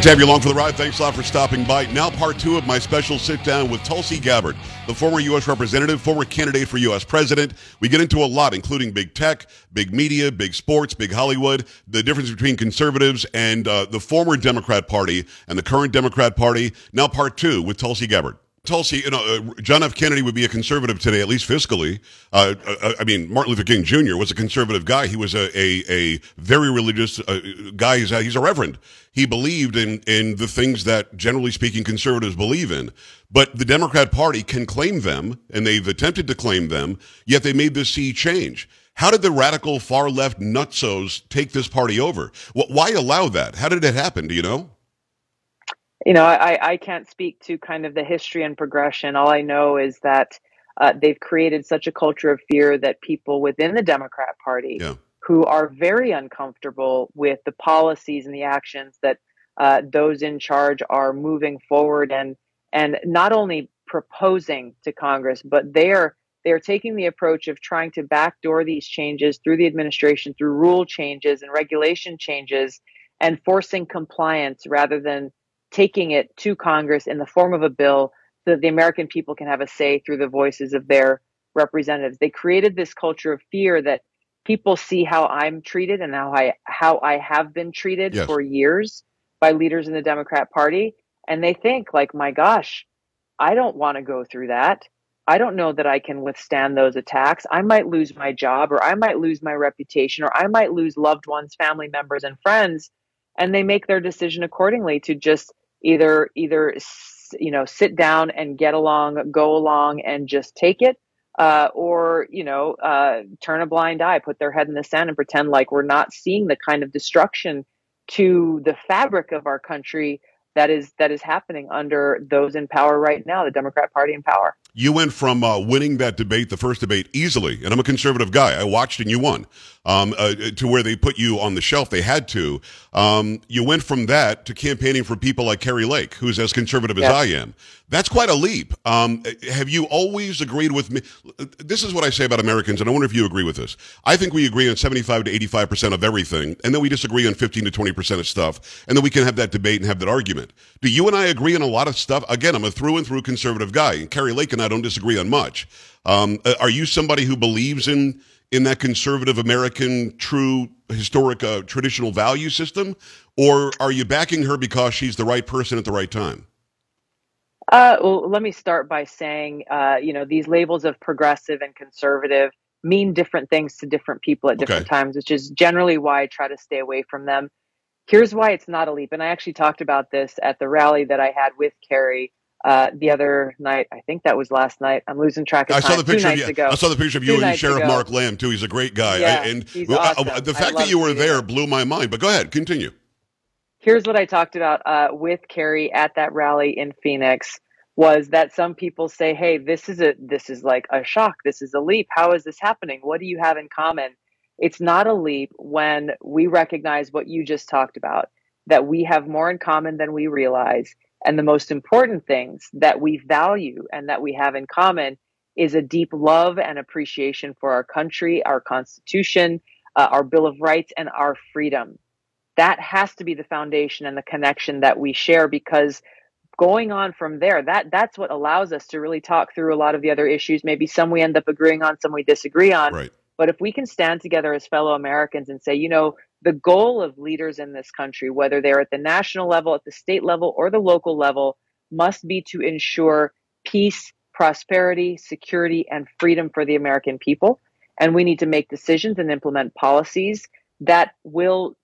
Good to have you along for the ride. Thanks a lot for stopping by. Now, part two of my special sit down with Tulsi Gabbard, the former U.S. representative, former candidate for U.S. president. We get into a lot, including big tech, big media, big sports, big Hollywood, the difference between conservatives and uh, the former Democrat Party and the current Democrat Party. Now, part two with Tulsi Gabbard. Tulsi, you know, uh, John F. Kennedy would be a conservative today, at least fiscally. Uh, uh, I mean, Martin Luther King Jr. was a conservative guy. He was a a, a very religious uh, guy. He's a, he's a reverend. He believed in in the things that, generally speaking, conservatives believe in. But the Democrat Party can claim them, and they've attempted to claim them. Yet they made this sea change. How did the radical far left nutsos take this party over? Why allow that? How did it happen? Do you know? You know, I, I can't speak to kind of the history and progression. All I know is that uh, they've created such a culture of fear that people within the Democrat Party yeah. who are very uncomfortable with the policies and the actions that uh, those in charge are moving forward and and not only proposing to Congress, but they are they are taking the approach of trying to backdoor these changes through the administration, through rule changes and regulation changes, and forcing compliance rather than taking it to Congress in the form of a bill so that the American people can have a say through the voices of their representatives. They created this culture of fear that people see how I'm treated and how I how I have been treated yes. for years by leaders in the Democrat Party and they think like my gosh, I don't want to go through that. I don't know that I can withstand those attacks. I might lose my job or I might lose my reputation or I might lose loved ones, family members and friends and they make their decision accordingly to just either either you know sit down and get along go along and just take it uh, or you know uh, turn a blind eye put their head in the sand and pretend like we're not seeing the kind of destruction to the fabric of our country that is that is happening under those in power right now the democrat party in power you went from uh, winning that debate, the first debate, easily, and I'm a conservative guy. I watched and you won, um, uh, to where they put you on the shelf. They had to. Um, you went from that to campaigning for people like Kari Lake, who's as conservative as I am. That's quite a leap. Um, have you always agreed with me? This is what I say about Americans, and I wonder if you agree with this. I think we agree on 75 to 85 percent of everything, and then we disagree on 15 to 20 percent of stuff, and then we can have that debate and have that argument. Do you and I agree on a lot of stuff? Again, I'm a through and through conservative guy, and Kari Lake and I don't disagree on much. Um, uh, are you somebody who believes in in that conservative American, true historic, uh, traditional value system, or are you backing her because she's the right person at the right time? Uh, well, let me start by saying, uh, you know, these labels of progressive and conservative mean different things to different people at different okay. times, which is generally why I try to stay away from them. Here's why it's not a leap. And I actually talked about this at the rally that I had with Kari uh, the other night. I think that was last night. I'm losing track of I time. Saw the picture, Two nights yeah, ago. I saw the picture of you and Sheriff ago. Mark Lamb too. He's a great guy. Yeah, I, and he's awesome. I, the fact that you were there blew my mind. But go ahead, continue. Here's what I talked about uh, with Kari at that rally in Phoenix was that some people say, "Hey, this is a this is like a shock. This is a leap. How is this happening? What do you have in common?" It's not a leap when we recognize what you just talked about that we have more in common than we realize and the most important things that we value and that we have in common is a deep love and appreciation for our country, our constitution, uh, our bill of rights and our freedom. That has to be the foundation and the connection that we share because going on from there that that's what allows us to really talk through a lot of the other issues maybe some we end up agreeing on some we disagree on right. But if we can stand together as fellow americans and say you know the goal of leaders in this country, whether they're at the national level, at the state level, or the local level, must be to ensure peace, prosperity, security, and freedom for the American people. And we need to make decisions and implement policies that will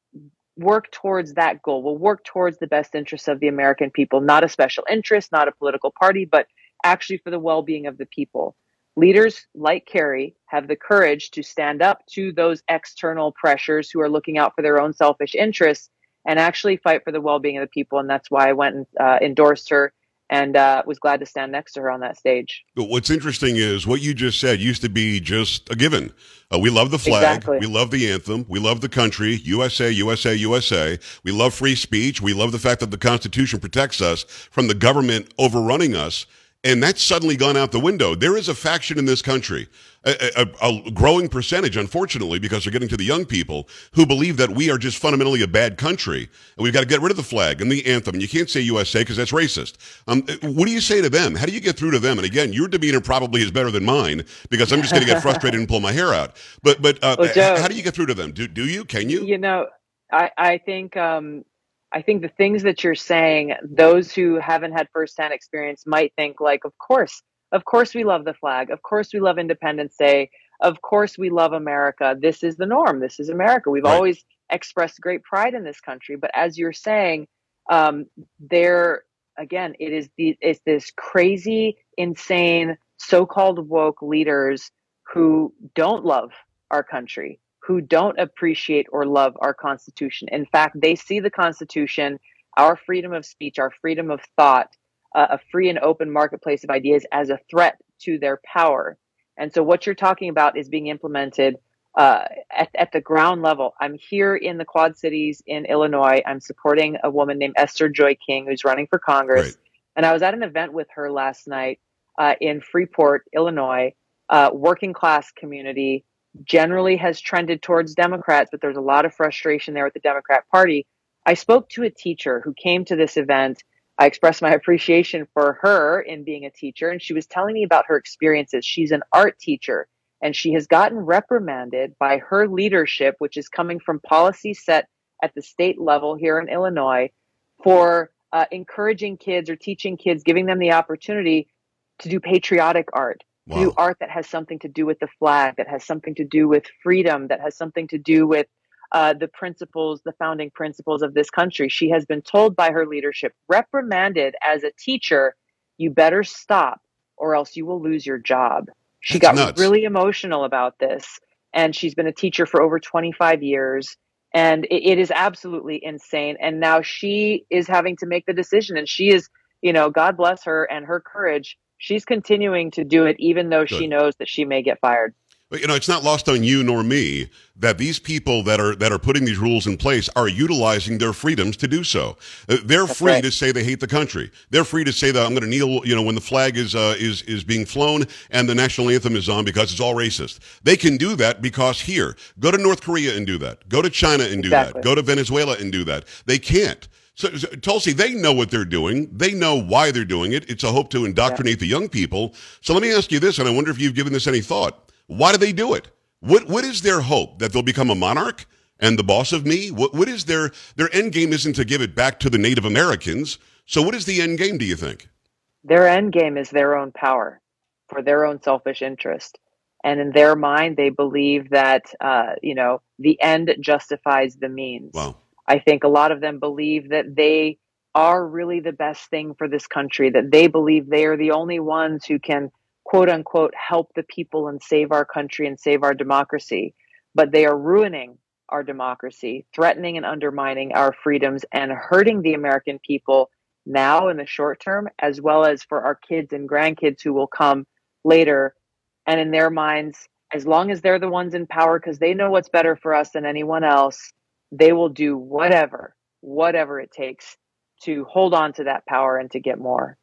work towards that goal, will work towards the best interests of the American people, not a special interest, not a political party, but actually for the well being of the people. Leaders like Kari have the courage to stand up to those external pressures who are looking out for their own selfish interests and actually fight for the well-being of the people. And that's why I went and uh, endorsed her and uh, was glad to stand next to her on that stage. But what's interesting is what you just said used to be just a given. Uh, we love the flag. Exactly. We love the anthem. We love the country. USA, USA, USA. We love free speech. We love the fact that the Constitution protects us from the government overrunning us. And that's suddenly gone out the window. There is a faction in this country, a, a, a, growing percentage, unfortunately, because they're getting to the young people who believe that we are just fundamentally a bad country and we've got to get rid of the flag and the anthem. And you can't say USA because that's racist. Um, what do you say to them? How do you get through to them? And again, your demeanor probably is better than mine because I'm just going to get frustrated and pull my hair out. But but uh, well, Joe, how do you get through to them? Do do you? Can you? You know, I I think. Um, I think the things that you're saying, those who haven't had firsthand experience might think like, of course, of course we love the flag. Of course we love Independence Day. Of course we love America. This is the norm. This is America. We've right. always expressed great pride in this country. But as you're saying, um, there again, it is the it's this crazy, insane, so-called woke leaders who don't love our country, who don't appreciate or love our Constitution. In fact, they see the Constitution, our freedom of speech, our freedom of thought, uh, a free and open marketplace of ideas as a threat to their power. And so, what you're talking about is being implemented uh, at, at the ground level. I'm here in the Quad Cities in Illinois. I'm supporting a woman named Esther Joy King, who's running for Congress. Right. And I was at an event with her last night uh, in Freeport, Illinois, uh, working class community generally has trended towards Democrats, but there's a lot of frustration there with the Democrat Party. I spoke to a teacher who came to this event. I expressed my appreciation for her in being a teacher, and she was telling me about her experiences. She's an art teacher, and she has gotten reprimanded by her leadership, which is coming from policy set at the state level here in Illinois, for uh, encouraging kids or teaching kids, giving them the opportunity to do patriotic art wow. do art that has something to do with the flag, that has something to do with freedom, that has something to do with uh, the principles, the founding principles of this country. She has been told by her leadership, reprimanded as a teacher, you better stop or else you will lose your job. She That's got nuts. really emotional about this. And she's been a teacher for over 25 years. And it, it is absolutely insane. And now she is having to make the decision. And she is, you know, God bless her and her courage she's continuing to do it even though Good. she knows that she may get fired. But you know, it's not lost on you nor me that these people that are that are putting these rules in place are utilizing their freedoms to do so. Uh, they're That's free right. to say they hate the country. They're free to say that I'm going to kneel, you know, when the flag is uh, is is being flown and the national anthem is on because it's all racist. They can do that because here, go to North Korea and do that. Go to China and do exactly. that. Go to Venezuela and do that. They can't. So, so, Tulsi, they know what they're doing. They know why they're doing it. It's a hope to indoctrinate yeah. the young people. So let me ask you this, and I wonder if you've given this any thought. Why do they do it? What what is their hope that they'll become a monarch and the boss of me? What what is their their end game? Isn't to give it back to the Native Americans. So what is the end game? Do you think? Their end game is their own power for their own selfish interest. And in their mind, they believe that uh, you know the end justifies the means. Wow. I think a lot of them believe that they are really the best thing for this country, that they believe they are the only ones who can, quote unquote, help the people and save our country and save our democracy. But they are ruining our democracy, threatening and undermining our freedoms, and hurting the American people now in the short term, as well as for our kids and grandkids who will come later. And in their minds, as long as they're the ones in power, because they know what's better for us than anyone else, they will do whatever, whatever it takes to hold on to that power and to get more.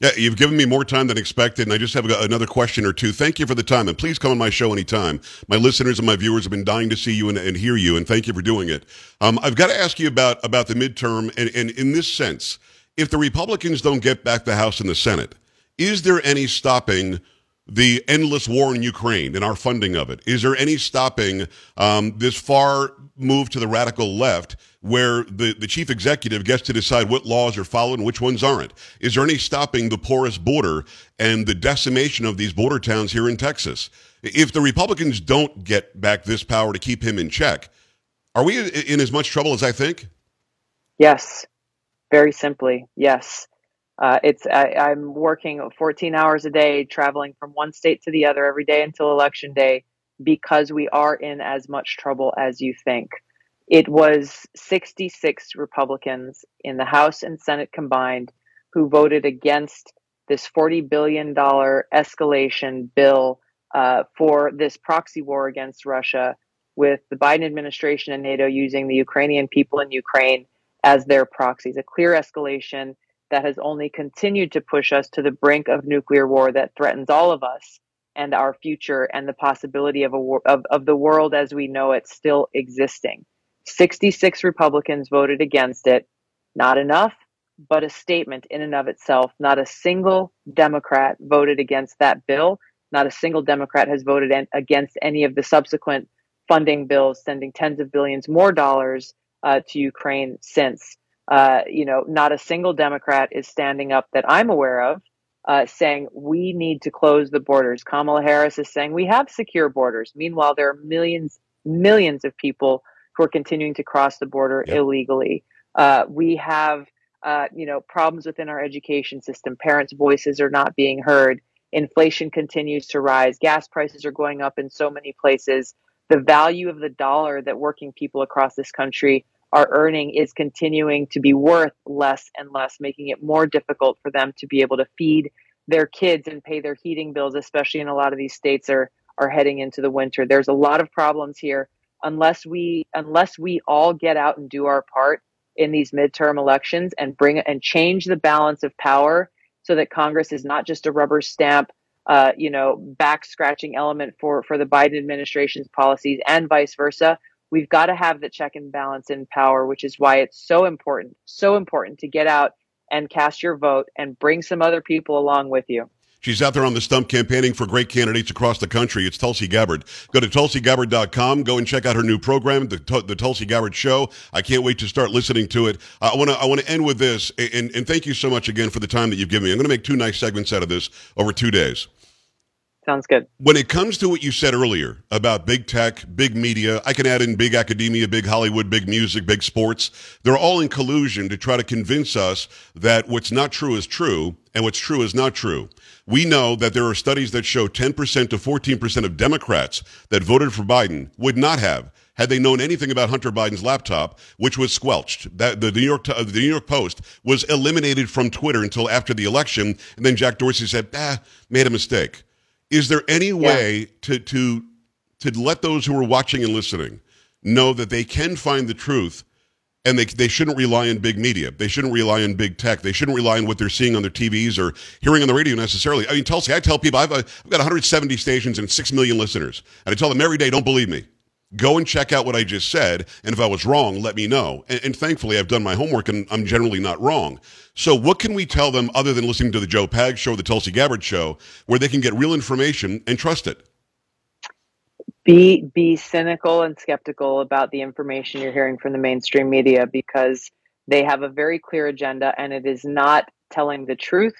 Yeah, you've given me more time than expected, and I just have another question or two. Thank you for the time, and please come on my show anytime. My listeners and my viewers have been dying to see you and, and hear you, and thank you for doing it. Um, I've got to ask you about about the midterm, and, and in this sense, if the Republicans don't get back the House and the Senate, is there any stopping the endless war in Ukraine and our funding of it? Is there any stopping um, this far move to the radical left where the, the chief executive gets to decide what laws are followed and which ones aren't? Is there any stopping the porous border and the decimation of these border towns here in Texas? If the Republicans don't get back this power to keep him in check, are we in as much trouble as I think? Yes, very simply, yes. Uh, it's I, am working 14 hours a day, traveling from one state to the other every day until election day, because we are in as much trouble as you think. It was 66 Republicans in the House and Senate combined who voted against this 40 billion dollar escalation bill uh, for this proxy war against Russia, with the Biden administration and NATO using the Ukrainian people in Ukraine as their proxies. A clear escalation that has only continued to push us to the brink of nuclear war that threatens all of us and our future and the possibility of a war, of, of the world as we know it still existing. 66 Republicans voted against it. Not enough, but a statement in and of itself. Not a single Democrat voted against that bill. Not a single Democrat has voted against any of the subsequent funding bills, sending tens of billions more dollars uh, to Ukraine since. Uh, you know, not a single Democrat is standing up that I'm aware of uh, saying we need to close the borders. Kamala Harris is saying we have secure borders. Meanwhile, there are millions, millions of people who are continuing to cross the border yep. illegally. Uh, we have, uh, you know, problems within our education system. Parents' voices are not being heard. Inflation continues to rise. Gas prices are going up in so many places. The value of the dollar that working people across this country are earning is continuing to be worth less and less, making it more difficult for them to be able to feed their kids and pay their heating bills, especially in a lot of these states are are heading into the winter. There's a lot of problems here. Unless we unless we all get out and do our part in these midterm elections and bring and change the balance of power so that Congress is not just a rubber stamp, uh, you know, back scratching element for for the Biden administration's policies and vice versa we've got to have the check and balance in power, which is why it's so important, so important to get out and cast your vote and bring some other people along with you. She's out there on the stump campaigning for great candidates across the country. It's Tulsi Gabbard. Go to tulsigabbard.com. Go and check out her new program, the, the Tulsi Gabbard Show. I can't wait to start listening to it. I want to I want to end with this, and, and thank you so much again for the time that you've given me. I'm going to make two nice segments out of this over two days. Sounds good. When it comes to what you said earlier about big tech, big media, I can add in big academia, big Hollywood, big music, big sports. They're all in collusion to try to convince us that what's not true is true and what's true is not true. We know that there are studies that show 10% to 14% of Democrats that voted for Biden would not have had they known anything about Hunter Biden's laptop, which was squelched. That the New York the New York Post was eliminated from Twitter until after the election, and then Jack Dorsey said, "Ah, made a mistake." Is there any way yeah. to to to let those who are watching and listening know that they can find the truth and they, they shouldn't rely on big media. They shouldn't rely on big tech. They shouldn't rely on what they're seeing on their TVs or hearing on the radio necessarily. I mean, Tulsi, I tell people I've, uh, I've got 170 stations and 6 million listeners. And I tell them every day, don't believe me. Go and check out what I just said. And if I was wrong, let me know. And, and thankfully, I've done my homework and I'm generally not wrong. So, what can we tell them other than listening to the Joe Pag show, the Tulsi Gabbard show, where they can get real information and trust it? Be be cynical and skeptical about the information you're hearing from the mainstream media because they have a very clear agenda and it is not telling the truth.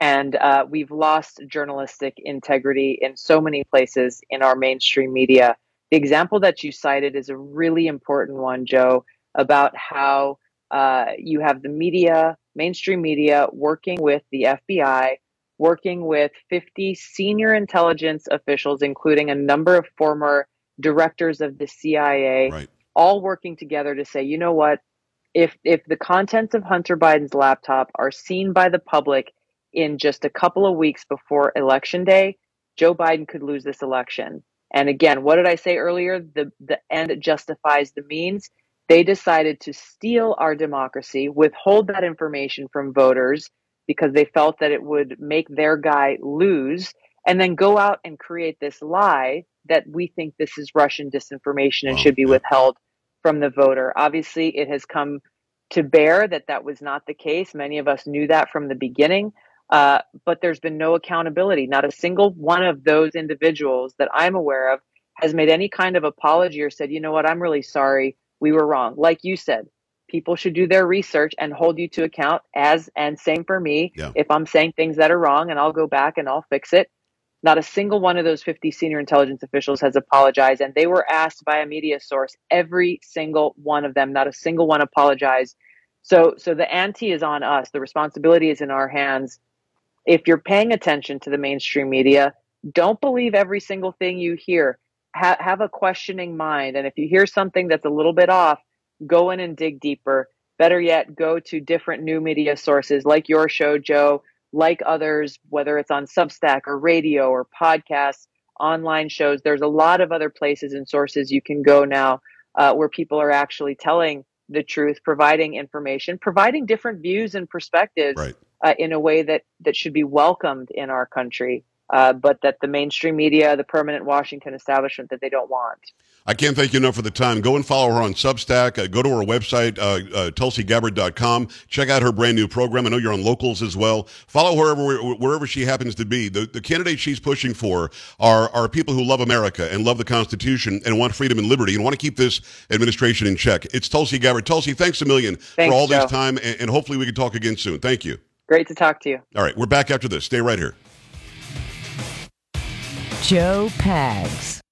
And uh, we've lost journalistic integrity in so many places in our mainstream media. The example that you cited is a really important one, Joe, about how uh, you have the media mainstream media working with the FBI, working with 50 senior intelligence officials, including a number of former directors of the CIA, right. all working together to say, you know what? If, if the contents of Hunter Biden's laptop are seen by the public in just a couple of weeks before election day, Joe Biden could lose this election. And again, what did I say earlier? The the end justifies the means. They decided to steal our democracy, withhold that information from voters because they felt that it would make their guy lose, and then go out and create this lie that we think this is Russian disinformation and oh, should be withheld from the voter. Obviously, it has come to bear that that was not the case. Many of us knew that from the beginning, uh, but there's been no accountability. Not a single one of those individuals that I'm aware of has made any kind of apology or said, you know what, I'm really sorry. We were wrong. Like you said, people should do their research and hold you to account as and same for me. Yeah. if i'm saying things that are wrong and i'll go back and i'll fix it. Not a single one of those 50 senior intelligence officials has apologized and they were asked by a media source. Every single one of them not a single one apologized. So so the ante is on us. The responsibility is in our hands if you're paying attention to the mainstream media don't believe every single thing you hear ha- have a questioning mind. And if you hear something that's a little bit off, go in and dig deeper. Better yet, go to different new media sources like your show, Joe, like others, whether it's on Substack or radio or podcasts, online shows. There's a lot of other places and sources you can go now uh, where people are actually telling the truth, providing information, providing different views and perspectives right. uh, in a way that that should be welcomed in our country, uh, but that the mainstream media, the permanent Washington establishment, that they don't want. I can't thank you enough for the time. Go and follow her on Substack. Uh, go to her website, uh, uh, TulsiGabbard.com. Check out her brand new program. I know you're on locals as well. Follow her wherever, wherever she happens to be. The, the candidates she's pushing for are, are people who love America and love the Constitution and want freedom and liberty and want to keep this administration in check. It's Tulsi Gabbard. Tulsi, thanks a million thanks, for all Joe. this time, and, and hopefully we can talk again soon. Thank you. Great to talk to you. All right, we're back after this. Stay right here. Joe Pags.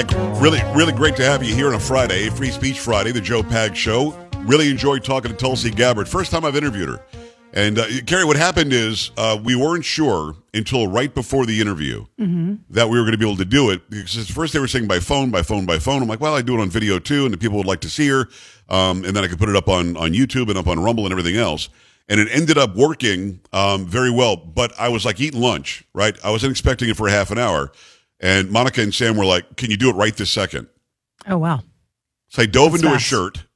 Like really, really great to have you here on a Friday, Free Speech Friday, the Joe Pag Show. Really enjoyed talking to Tulsi Gabbard. First time I've interviewed her. And uh, Carrie, what happened is uh, we weren't sure until right before the interview mm-hmm. that we were going to be able to do it. Because first they were saying by phone, by phone, by phone. I'm like, well, I do it on video too, and the people would like to see her. Um, and then I could put it up on, on YouTube and up on Rumble and everything else. And it ended up working um, very well. But I was like eating lunch, right? I wasn't expecting it for a half an hour. And Monica and Sam were like, "Can you do it right this second? Oh wow! So I dove That's into fast. a shirt.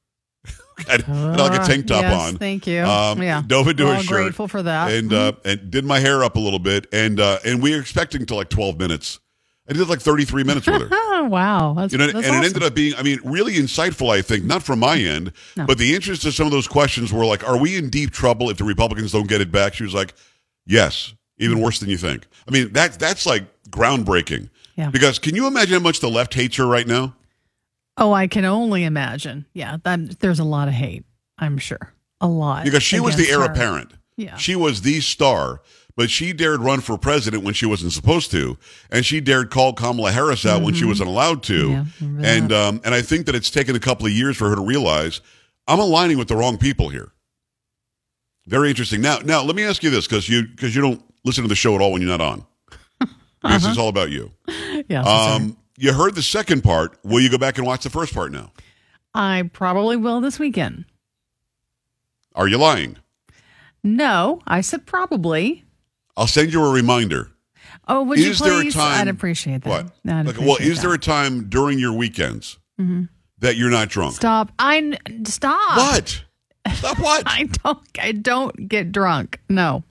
I had, had like a tank top yes, on. Thank you. Um, yeah, dove into We're a shirt. Grateful for that. And mm-hmm. uh, and did my hair up a little bit. And uh, and we were expecting to like twelve minutes. I did like thirty three minutes with her. Oh wow, that's, you know, that's and awesome. it ended up being, I mean, really insightful. I think not from my end, no. but the interest of some of those questions were like, "Are we in deep trouble if the Republicans don't get it back?" She was like, "Yes, even worse than you think." I mean, that that's like groundbreaking. Yeah. Because can you imagine how much the left hates her right now? Oh, I can only imagine. Yeah, that there's a lot of hate. I'm sure a lot. Because she was the heir her. apparent. Yeah. She was the star, but she dared run for president when she wasn't supposed to, and she dared call Kamala Harris out mm-hmm. when she wasn't allowed to. Yeah, and um, and I think that it's taken a couple of years for her to realize I'm aligning with the wrong people here. Very interesting. Now, now let me ask you this because you because you don't listen to the show at all when you're not on. This uh-huh. is all about you. Yeah. Um, you heard the second part. Will you go back and watch the first part now? I probably will this weekend. Are you lying? No, I said probably. I'll send you a reminder. Oh, would is you please? There a time, I'd appreciate that. What? Okay, well, is that. there a time during your weekends mm-hmm. that you're not drunk? Stop! I stop. What? Stop what? I don't. I don't get drunk. No.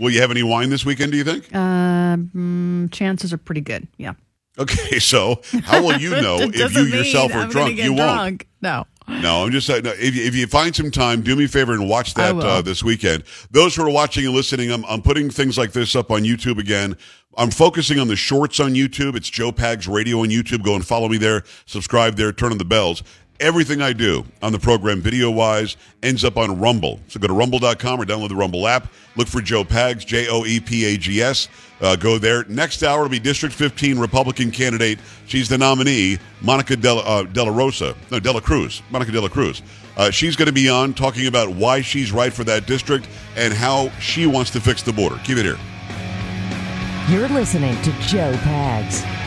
Will you have any wine this weekend? Do you think? Uh, mm, chances are pretty good. Yeah. Okay, so how will you know if you yourself are I'm drunk? You drunk. won't. No. No, I'm just saying. No, if, you, if you find some time, do me a favor and watch that uh, this weekend. Those who are watching and listening, I'm, I'm putting things like this up on YouTube again. I'm focusing on the shorts on YouTube. It's Joe Pags Radio on YouTube. Go and follow me there. Subscribe there. Turn on the bells. Everything I do on the program, video wise, ends up on Rumble. So go to rumble.com or download the Rumble app. Look for Joe Pags, J O E P A G S. Uh, go there. Next hour will be District 15 Republican candidate. She's the nominee, Monica Della, uh, Rosa. No, De La Cruz. Monica De La Cruz. Uh, she's going to be on talking about why she's right for that district and how she wants to fix the border. Keep it here. You're listening to Joe Pags.